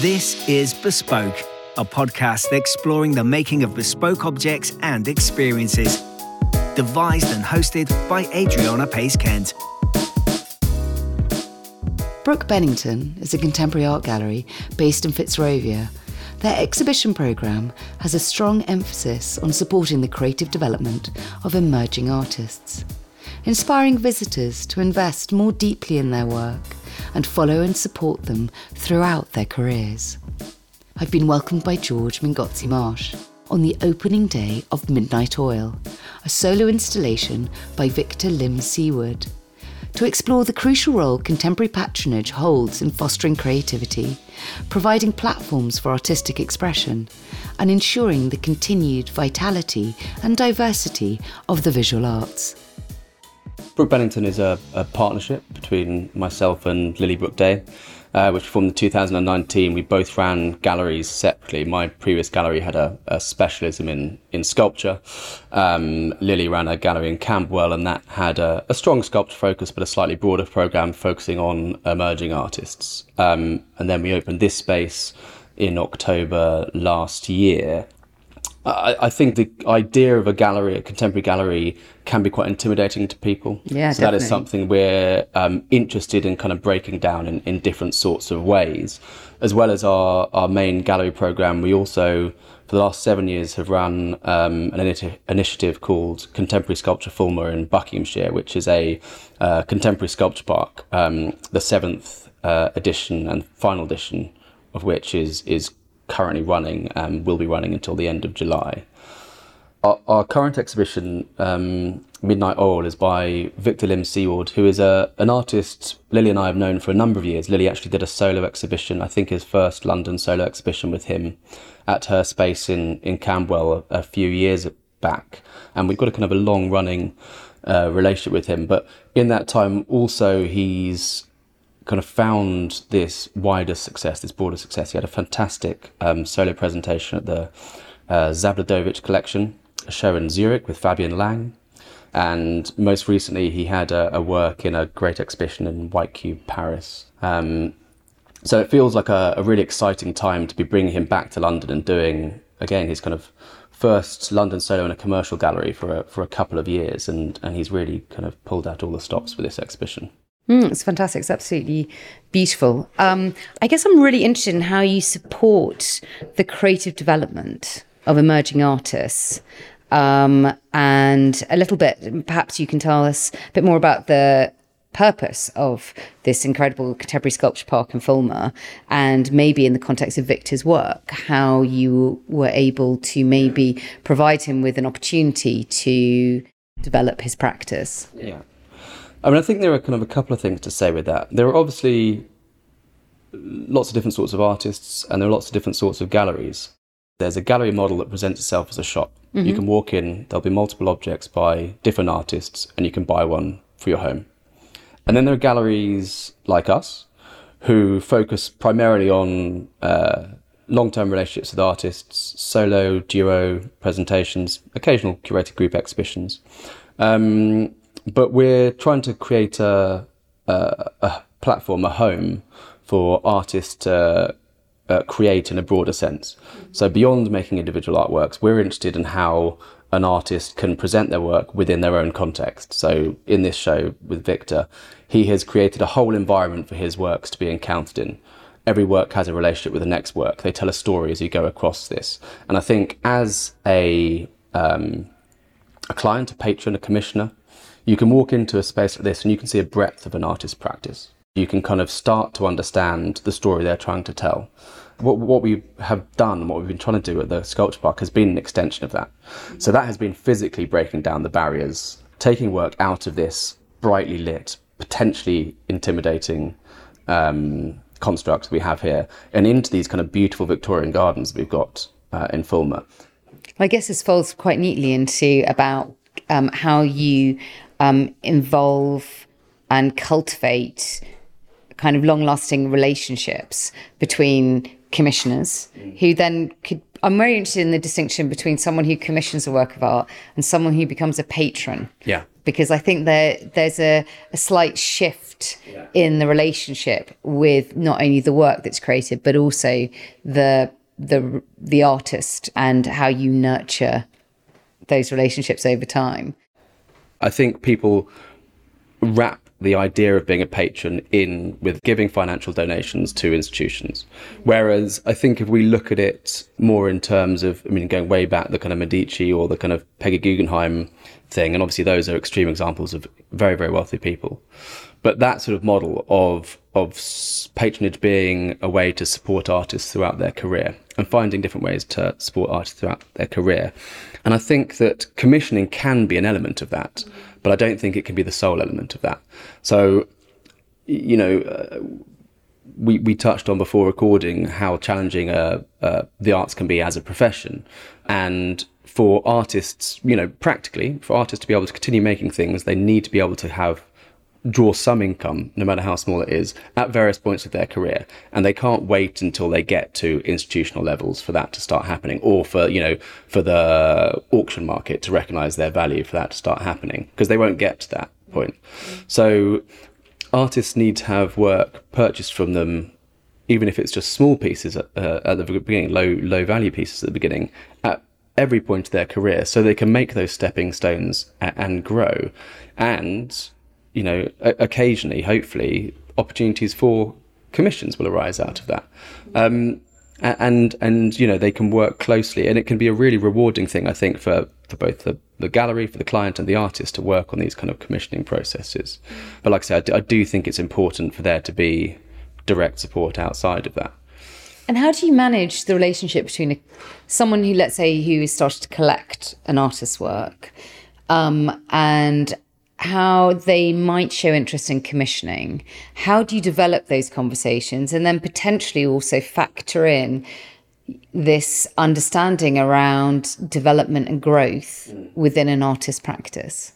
This is Bespoke, a podcast exploring the making of bespoke objects and experiences. Devised and hosted by Adriana Pace Kent. Brooke Benington is a contemporary art gallery based in Fitzrovia. Their exhibition programme has a strong emphasis on supporting the creative development of emerging artists, inspiring visitors to invest more deeply in their work and follow and support them throughout their careers. I've been welcomed by George Mingozzi-Marsh on the opening day of Midnight Oil, a solo installation by Victor Lim Seaward, to explore the crucial role contemporary patronage holds in fostering creativity, providing platforms for artistic expression, and ensuring the continued vitality and diversity of the visual arts. Brooke Benington is a, a partnership between myself and Lily Brook Day, uh, which formed in 2019. We both ran galleries separately. My previous gallery had a, a specialism in, in sculpture. Um, Lily ran a gallery in Camberwell, and that had a, a, strong sculpture focus, but a slightly broader program focusing on emerging artists. Um, and then we opened this space in October last year. I, I, think the idea of a gallery, a contemporary gallery, can be quite intimidating to people. Yeah, so that is something we're um, interested in kind of breaking down in, in different sorts of ways. As well as our, our main gallery program, we also, for the last seven years, have run um, an initi- initiative called Contemporary Sculpture Fulmer in Buckinghamshire, which is a uh, contemporary sculpture park, um, the seventh uh, edition and final edition of which is is currently running and will be running until the end of July. Our, our current exhibition, um, Midnight Oil, is by Victor Lim Seaward, who is a, an artist Lily and I have known for a number of years. Lily actually did a solo exhibition, I think his first London solo exhibition with him at her space in, in Camberwell a, a few years back. And we've got a kind of a long running uh, relationship with him. But in that time, also, he's kind of found this wider success, this broader success. He had a fantastic um, solo presentation at the uh, Zabludowicz collection, a show in Zurich with Fabian Lang. And most recently, he had a, a work in a great exhibition in White Cube, Paris. Um, so it feels like a, a, really exciting time to be bringing him back to London and doing, again, his kind of first London solo in a commercial gallery for a, for a couple of years. And, and he's really kind of pulled out all the stops for this exhibition. Mm, it's fantastic. It's absolutely beautiful. Um, I guess I'm really interested in how you support the creative development of emerging artists. Um, and a little bit, perhaps you can tell us a bit more about the purpose of this incredible contemporary sculpture park in Fulmer, and maybe in the context of Victor's work, how you were able to maybe provide him with an opportunity to develop his practice. Yeah. I mean, I think there are kind of a couple of things to say with that. There are obviously lots of different sorts of artists, and there are lots of different sorts of galleries. There's a gallery model that presents itself as a shop. Mm-hmm. You can walk in, there'll be multiple objects by different artists, and you can buy one for your home. And then there are galleries like us who focus primarily on uh, long term relationships with artists, solo, duo presentations, occasional curated group exhibitions. Um, but we're trying to create a, a, a platform, a home for artists to uh, create in a broader sense. So beyond making individual artworks, we're interested in how an artist can present their work within their own context. So in this show with Victor, he has created a whole environment for his works to be encountered in. Every work has a relationship with the next work. They tell a story as you go across this. And I think as a um, a client, a patron, a commissioner, you can walk into a space like this and you can see a breadth of an artist's practice. You can kind of start to understand the story they're trying to tell. What, what we have done, what we've been trying to do at the Sculpture Park, has been an extension of that. So that has been physically breaking down the barriers, taking work out of this brightly lit, potentially intimidating um, construct we have here, and into these kind of beautiful Victorian gardens we've got uh, in Fulmer. I guess this falls quite neatly into about um, how you um, involve and cultivate kind of long lasting relationships between commissioners mm. who then could. I'm very interested in the distinction between someone who commissions a work of art and someone who becomes a patron. Yeah. because I think there there's a, a slight shift yeah. in the relationship with not only the work that's created, but also the the the artist and how you nurture those relationships over time. I think people wrap the idea of being a patron in with giving financial donations to institutions. Whereas I think if we look at it more in terms of, I mean, going way back, the kind of Medici or the kind of Peggy Guggenheim thing, and obviously those are extreme examples of very, very wealthy people. But that sort of model of of patronage being a way to support artists throughout their career and finding different ways to support artists throughout their career. And I think that commissioning can be an element of that but I don't think it can be the sole element of that. So, you know, uh, we, we touched on before recording how challenging uh, uh, the arts can be as a profession. And for artists, you know, practically, for artists to be able to continue making things, they need to be able to have draw some income, no matter how small it is, at various points of their career. And they can't wait until they get to institutional levels for that to start happening, or for, you know, for the auction market to recognize their value for that to start happening, because they won't get to that point. So artists need to have work purchased from them, even if it's just small pieces at, uh, at the beginning, low, low value pieces at the beginning, at every point of their career, so they can make those stepping stones and grow. And you know, occasionally, hopefully, opportunities for commissions will arise out of that. Um, and and you know they can work closely and it can be a really rewarding thing i think for for both the, the gallery for the client and the artist to work on these kind of commissioning processes but like i said I do, I do think it's important for there to be direct support outside of that and how do you manage the relationship between a, someone who let's say who started to collect an artist's work um, and how they might show interest in commissioning. How do you develop those conversations and then potentially also factor in this understanding around development and growth within an artist practice?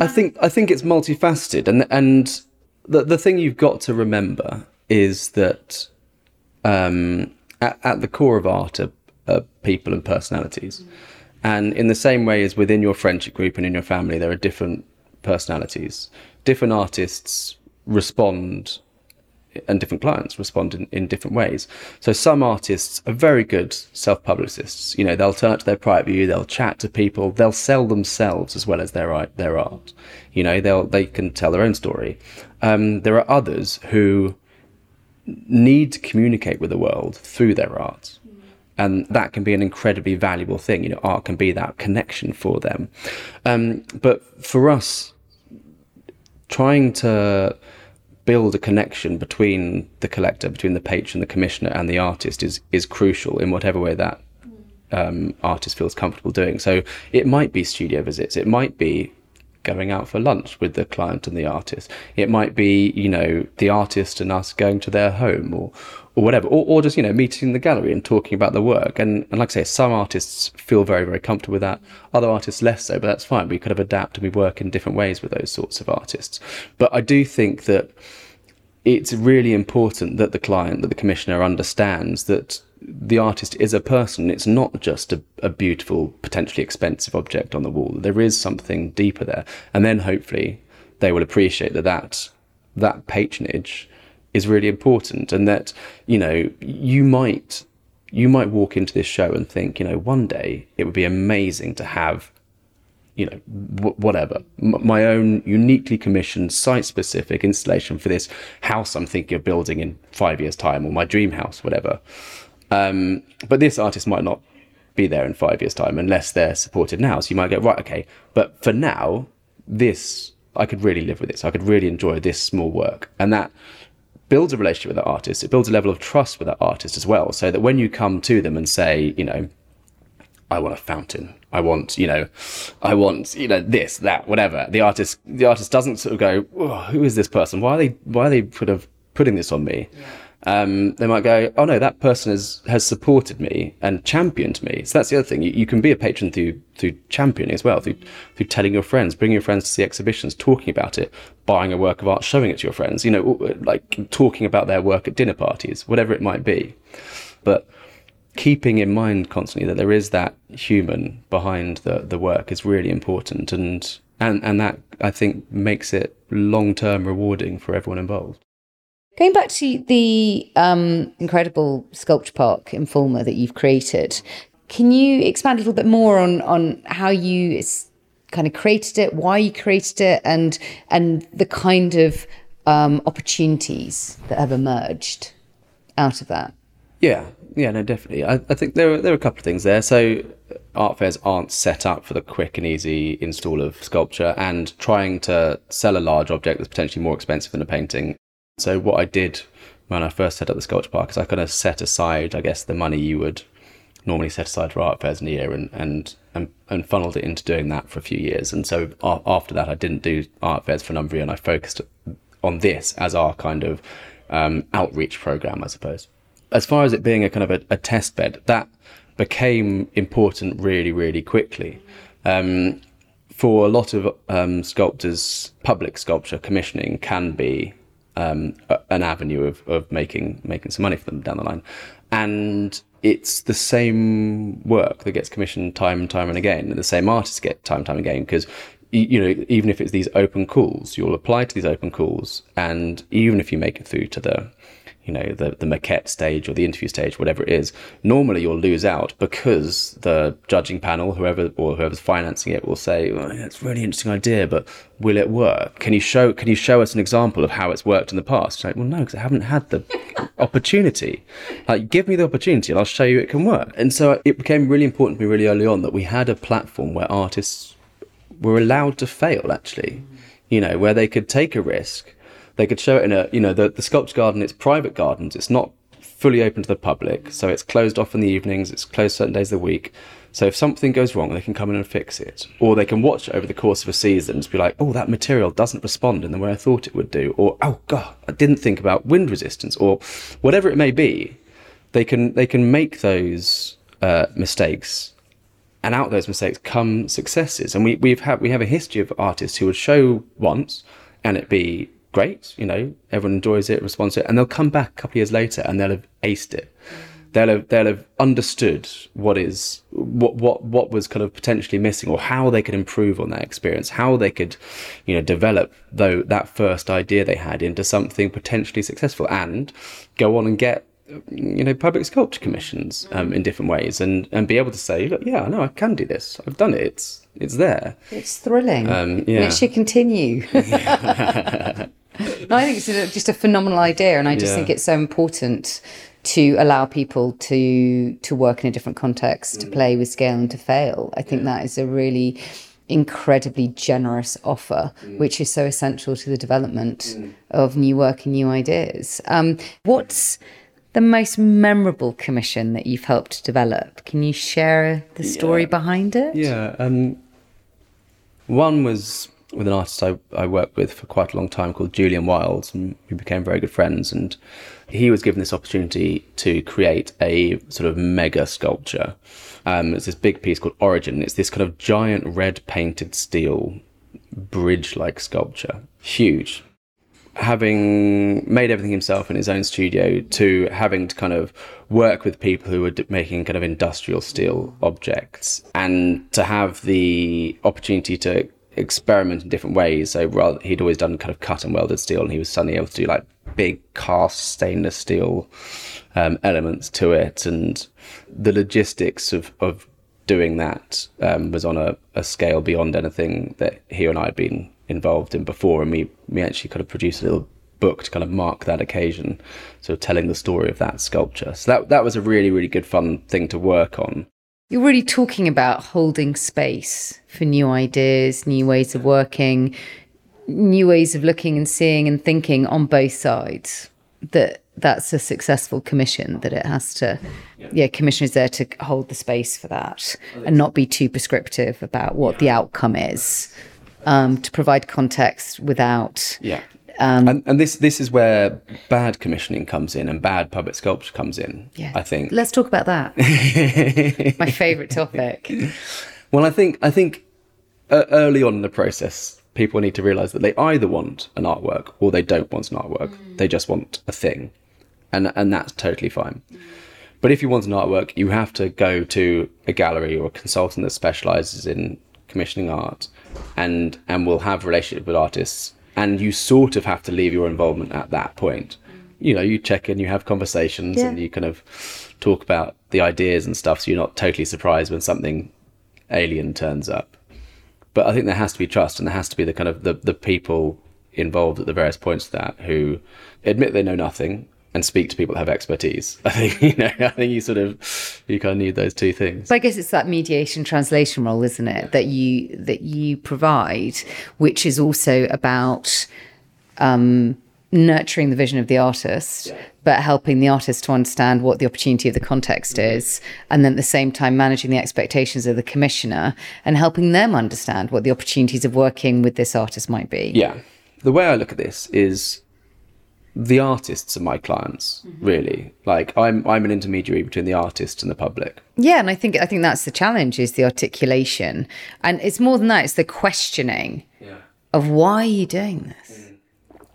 I think I think it's multifaceted and and the the thing you've got to remember is that um, at, at the core of art are, are people and personalities. Mm. And in the same way as within your friendship group and in your family, there are different personalities. Different artists respond and different clients respond in, in different ways. So some artists are very good self-publicists. You know, they'll turn up to their private view, they'll chat to people, they'll sell themselves as well as their their art. You know, they'll they can tell their own story. Um, there are others who need to communicate with the world through their art and that can be an incredibly valuable thing. You know, art can be that connection for them. Um, but for us, trying to build a connection between the collector, between the patron, the commissioner, and the artist is is crucial in whatever way that um, artist feels comfortable doing. So it might be studio visits, it might be going out for lunch with the client and the artist. It might be, you know, the artist and us going to their home or or whatever, or, or just, you know, meeting in the gallery and talking about the work. And, and like I say, some artists feel very, very comfortable with that. Other artists less so, but that's fine. We kind of adapt and we work in different ways with those sorts of artists. But I do think that it's really important that the client, that the commissioner understands that the artist is a person. It's not just a, a, beautiful, potentially expensive object on the wall. There is something deeper there. And then hopefully they will appreciate that that, that patronage is really important and that, you know, you might, you might walk into this show and think, you know, one day it would be amazing to have you know, w- whatever, M- my own uniquely commissioned site specific installation for this house I'm thinking of building in five years' time or my dream house, whatever. Um, but this artist might not be there in five years' time unless they're supported now. So you might go, right, okay, but for now, this, I could really live with this. I could really enjoy this small work. And that builds a relationship with that artist. It builds a level of trust with that artist as well. So that when you come to them and say, you know, I want a fountain. I want, you know, I want, you know, this, that, whatever. The artist, the artist doesn't sort of go, oh, who is this person? Why are they, why are they sort of putting this on me? Yeah um, they might go, oh no, that person has, has supported me and championed me. So that's the other thing. You, you can be a patron through through championing as well, through through telling your friends, bringing your friends to see exhibitions, talking about it, buying a work of art, showing it to your friends. You know, like talking about their work at dinner parties, whatever it might be. But keeping in mind constantly that there is that human behind the the work is really important and and and that I think makes it long term rewarding for everyone involved. Going back to the um, incredible sculpture park in Fulmer that you've created, can you expand a little bit more on on how you kind of created it, why you created it, and and the kind of um, opportunities that have emerged out of that? Yeah, yeah, no, definitely. I, I think there are there are a couple of things there. So art fairs aren't set up for the quick and easy install of sculpture, and trying to sell a large object that's potentially more expensive than a painting. So what I did when I first set up the sculpture park is I kind of set aside, I guess, the money you would normally set aside for art fairs in a year and, and, and, and funneled it into doing that for a few years. And so after that, I didn't do art fairs for a number of years and I focused on this as our kind of um, outreach program, I suppose. As far as it being a kind of a, a test bed, that became important really, really quickly. Um, for a lot of um, sculptors, public sculpture commissioning can be um, an avenue of, of making making some money for them down the line. And it's the same work that gets commissioned time and time and again, and the same artists get time and time again because you know even if it's these open calls, you'll apply to these open calls, and even if you make it through to the you know the the maquette stage or the interview stage, whatever it is, normally you'll lose out because the judging panel, whoever or whoever's financing it, will say, oh, well, "That's a really interesting idea, but will it work? Can you show Can you show us an example of how it's worked in the past?" like, well, no, because I haven't had the opportunity. Like, give me the opportunity, and I'll show you it can work. And so it became really important to me really early on that we had a platform where artists were allowed to fail. Actually, you know, where they could take a risk they could show it in a, you know, the, the sculpture garden, it's private gardens. It's not fully open to the public. So it's closed off in the evenings. It's closed certain days of the week. So if something goes wrong, they can come in and fix it. Or they can watch it over the course of a season and be like, oh, that material doesn't respond in the way I thought it would do. Or, oh, God, I didn't think about wind resistance. Or whatever it may be. They can, they can make those uh, mistakes and out of those mistakes come successes. And we, we've had, we have a history of artists who would show once and it be great. You know, everyone enjoys it, responds to it, and they'll come back a couple of years later and they'll have aced it. They'll have they'll have understood what is what what what was kind of potentially missing, or how they could improve on that experience, how they could, you know, develop though that first idea they had into something potentially successful, and go on and get you know public sculpture commissions um, in different ways and and be able to say look yeah no I can do this I've done it it's it's there it's thrilling um, yeah. it should continue no, I think it's a, just a phenomenal idea, and I just yeah. think it's so important to allow people to to work in a different context, mm. to play with scale, and to fail. I think yeah. that is a really incredibly generous offer, mm. which is so essential to the development mm. of new work and new ideas. Um, what's the most memorable commission that you've helped develop? Can you share the story yeah. behind it? Yeah. Um, one was with an artist I, I worked with for quite a long time called Julian Wilds, and we became very good friends. And he was given this opportunity to create a sort of mega sculpture. Um, it's this big piece called Origin. It's this kind of giant red painted steel bridge like sculpture, huge. Having made everything himself in his own studio, to having to kind of work with people who were making kind of industrial steel objects, and to have the opportunity to experiment in different ways. So rather, he'd always done kind of cut and welded steel, and he was suddenly able to do like big cast stainless steel um, elements to it, and the logistics of of doing that um, was on a, a, scale beyond anything that he and I had been involved in before, and we we actually kind of produced a little book to kind of mark that occasion, so telling the story of that sculpture. So that that was a really really good fun thing to work on. You're really talking about holding space for new ideas, new ways of working, new ways of looking and seeing and thinking on both sides. That that's a successful commission. That it has to, yeah, yeah commission is there to hold the space for that and not be too prescriptive about what the outcome is. Um, to provide context without yeah. Um, and, and, this this is where bad commissioning comes in and bad public sculpture comes in. Yeah, I think. Let's talk about that. My favourite topic. Well, I think I think uh, early on in the process, people need to realise that they either want an artwork or they don't want an artwork. Mm. They just want a thing, and and that's totally fine. Mm. But if you want an artwork, you have to go to a gallery or a consultant that specialises in commissioning art and and will have relationship with artists and you sort of have to leave your involvement at that point. Mm. You know you check in you have conversations Yeah. and you kind of talk about the ideas and stuff so you're not totally surprised when something alien turns up. But i think there has to be trust and there has to be the kind of the, the people involved at the various points of that who admit they know nothing and speak to people that have expertise i think you know i think you sort of you kind of need those two things So I guess it's that mediation translation role, isn't it, that you that you provide, which is also about um, nurturing the vision of the artist, but helping the artist to understand what the opportunity of the context is, and then at the same time managing the expectations of the commissioner and helping them understand what the opportunities of working with this artist might be. Yeah. The way I look at this is the artists are my clients, really. Like I'm I'm an intermediary between the artist and the public. Yeah, and I think I think that's the challenge is the articulation, and it's more than that; it's the questioning of why are you doing this.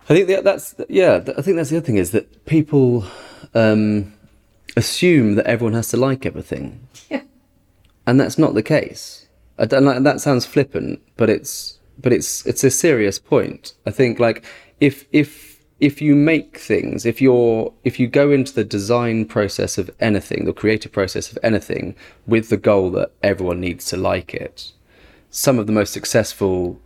I think that that's yeah. I think that's the other thing is that people um, assume that everyone has to like everything, Yeah. and that's not the case. I don't like that sounds flippant, but it's but it's it's a serious point. I think like if if if you make things, if you're if you go into the design process of anything, the creative process of anything, with the goal that everyone needs to like it, some of the most successful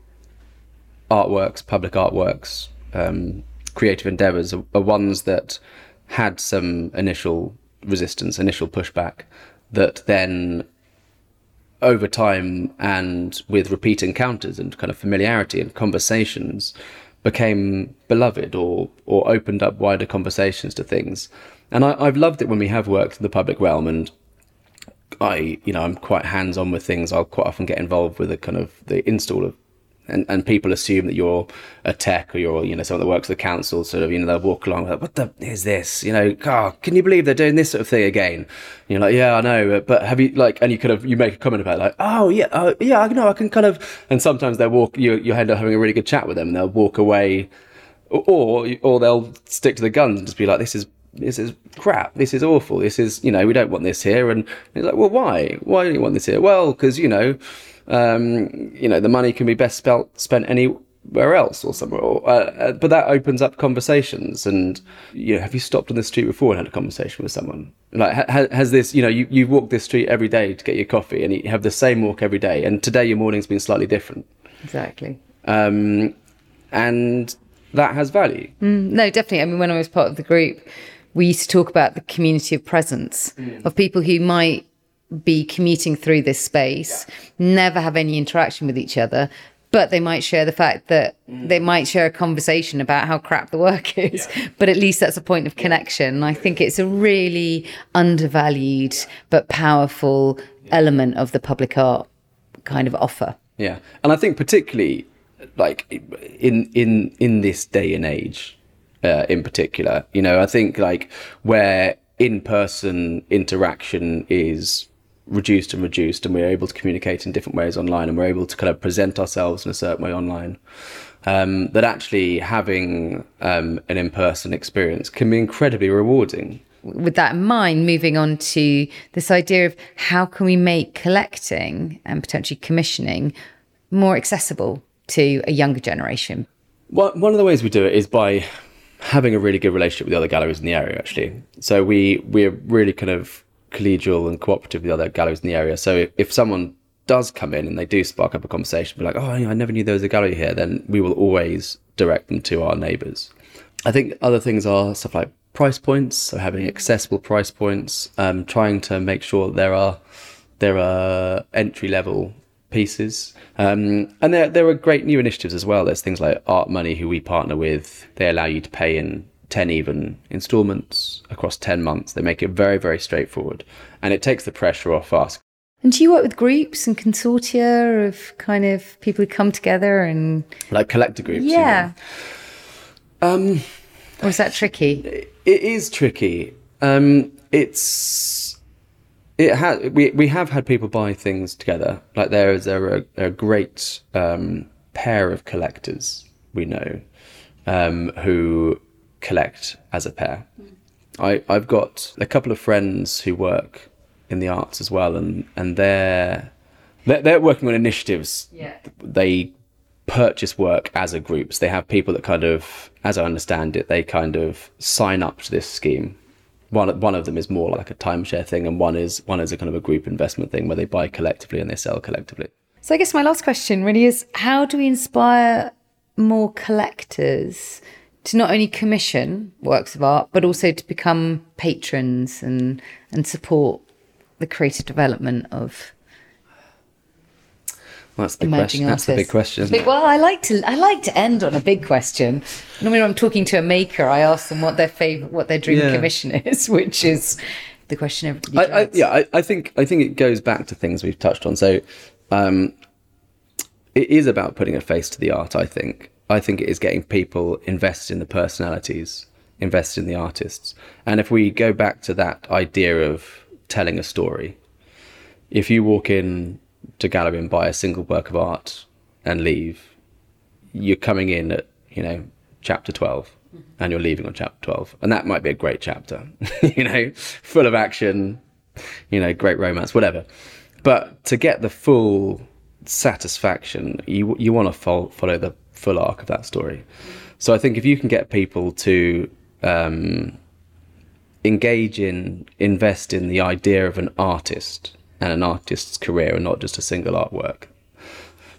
artworks, public artworks, um, creative endeavors are, are ones that had some initial resistance, initial pushback, that then over time and with repeat encounters and kind of familiarity and conversations became beloved or or opened up wider conversations to things. And I, I've loved it when we have worked in the public realm and I, you know, I'm quite hands on with things. I'll quite often get involved with the kind of the install of, and, and people assume that you're a tech or you're, you know, someone that works for the council. Sort of, you know, they'll walk along like, what the is this? You know, God, can you believe they're doing this sort of thing again? And you're like, yeah, I know, but have you like, and you kind of you make a comment about it, like, oh yeah, uh, yeah, I know, I can kind of, and sometimes they'll walk, you you end up having a really good chat with them, and they'll walk away, or or, they'll stick to the guns and just be like, this is this is crap. This is awful. This is, you know, we don't want this here. And he's like, well, why? Why don't you want this here? Well, because, you know, um, you know, the money can be best spelt, spent anywhere else or somewhere. Or, uh, uh, but that opens up conversations. And, you know, have you stopped on the street before and had a conversation with someone? Like, ha- has this, you know, you, you walk this street every day to get your coffee and you have the same walk every day. And today your morning's been slightly different. Exactly. Um, and that has value. No, definitely. I mean, when I was part of the group, we used to talk about the community of presence of people who might be commuting through this space, never have any interaction with each other, but they might share the fact that they might share a conversation about how crap the work is, but at least that's a point of connection. I think it's a really undervalued but powerful element of the public art kind of offer. Yeah, and I think particularly like in in in this day and age, uh, in particular, you know, I think like where in person interaction is reduced and reduced, and we're able to communicate in different ways online, and we're able to kind of present ourselves in a certain way online. Um, that actually having um, an in person experience can be incredibly rewarding. with that in mind, moving on to this idea of how can we make collecting and potentially commissioning more accessible to a younger generation? One one of the ways we do it is by having a really good relationship with the other galleries in the area. Actually, so we we're really kind of collegial and cooperative with the other galleries in the area. So if someone does come in and they do spark up a conversation, be like, "Oh, I never knew there was a gallery here," then we will always direct them to our neighbours. I think other things are stuff like price points, so having accessible price points, um, trying to make sure there are there are entry level pieces, um, and there there are great new initiatives as well. There's things like Art Money, who we partner with. They allow you to pay in ten even instalments across ten months. They make it very very straightforward, and it takes the pressure off us. And do you work with groups and consortia of kind of people who come together and Like collector groups. you yeah, know. Um, or is that tricky? it is tricky. Um, it's it has we we have had people buy things together. Like there is a, a great um, pair of collectors we know um, who collect as a pair. I I've got a couple of friends who work in the arts as well, and and they're They're, they're working on initiatives. Yeah. They purchase work as a group. So they have people that kind of, as I understand it, they kind of sign up to this scheme. One, one of them is more like a timeshare thing, and one is one is a kind of a group investment thing where they buy collectively and they sell collectively. So I guess my last question really is: How do we inspire more collectors to not only commission works of art, but also to become patrons and and support the creative development of Well, that's the emerging question. artists? That's the big question. Big- well, I like to I like to end on a big question. Normally, when I'm talking to a maker, I ask them what their favorite, what their dream Yeah. commission is, which is the question everybody. I, I, yeah, I, I think I think it goes back to things we've touched on. So, um, it is about putting a face to the art. I think. I think it is getting people invested in the personalities, invested in the artists. And if we go back to that idea of telling a story, if you walk in to gallery and buy a single work of art and leave, you're coming in at you know chapter 12 mm-hmm. and you're leaving on chapter 12 and that might be a great chapter you know full of action you know great romance whatever. But to get the full satisfaction you you want to fol- follow the full arc of that story so i think if you can get people to um, engage in invest in the idea of an artist and an artist's career and not just a single artwork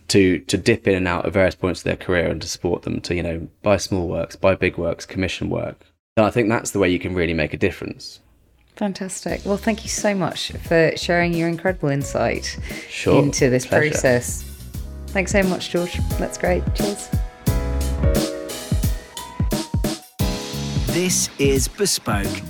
to to dip in and out at various points of their career and to support them to you know buy small works buy big works commission work and i think that's the way you can really make a difference Fantastic. Well, thank you so much for sharing your incredible insight Sure. into this Pleasure. process. Thanks so much, George. That's great. Cheers. This is Bespoke,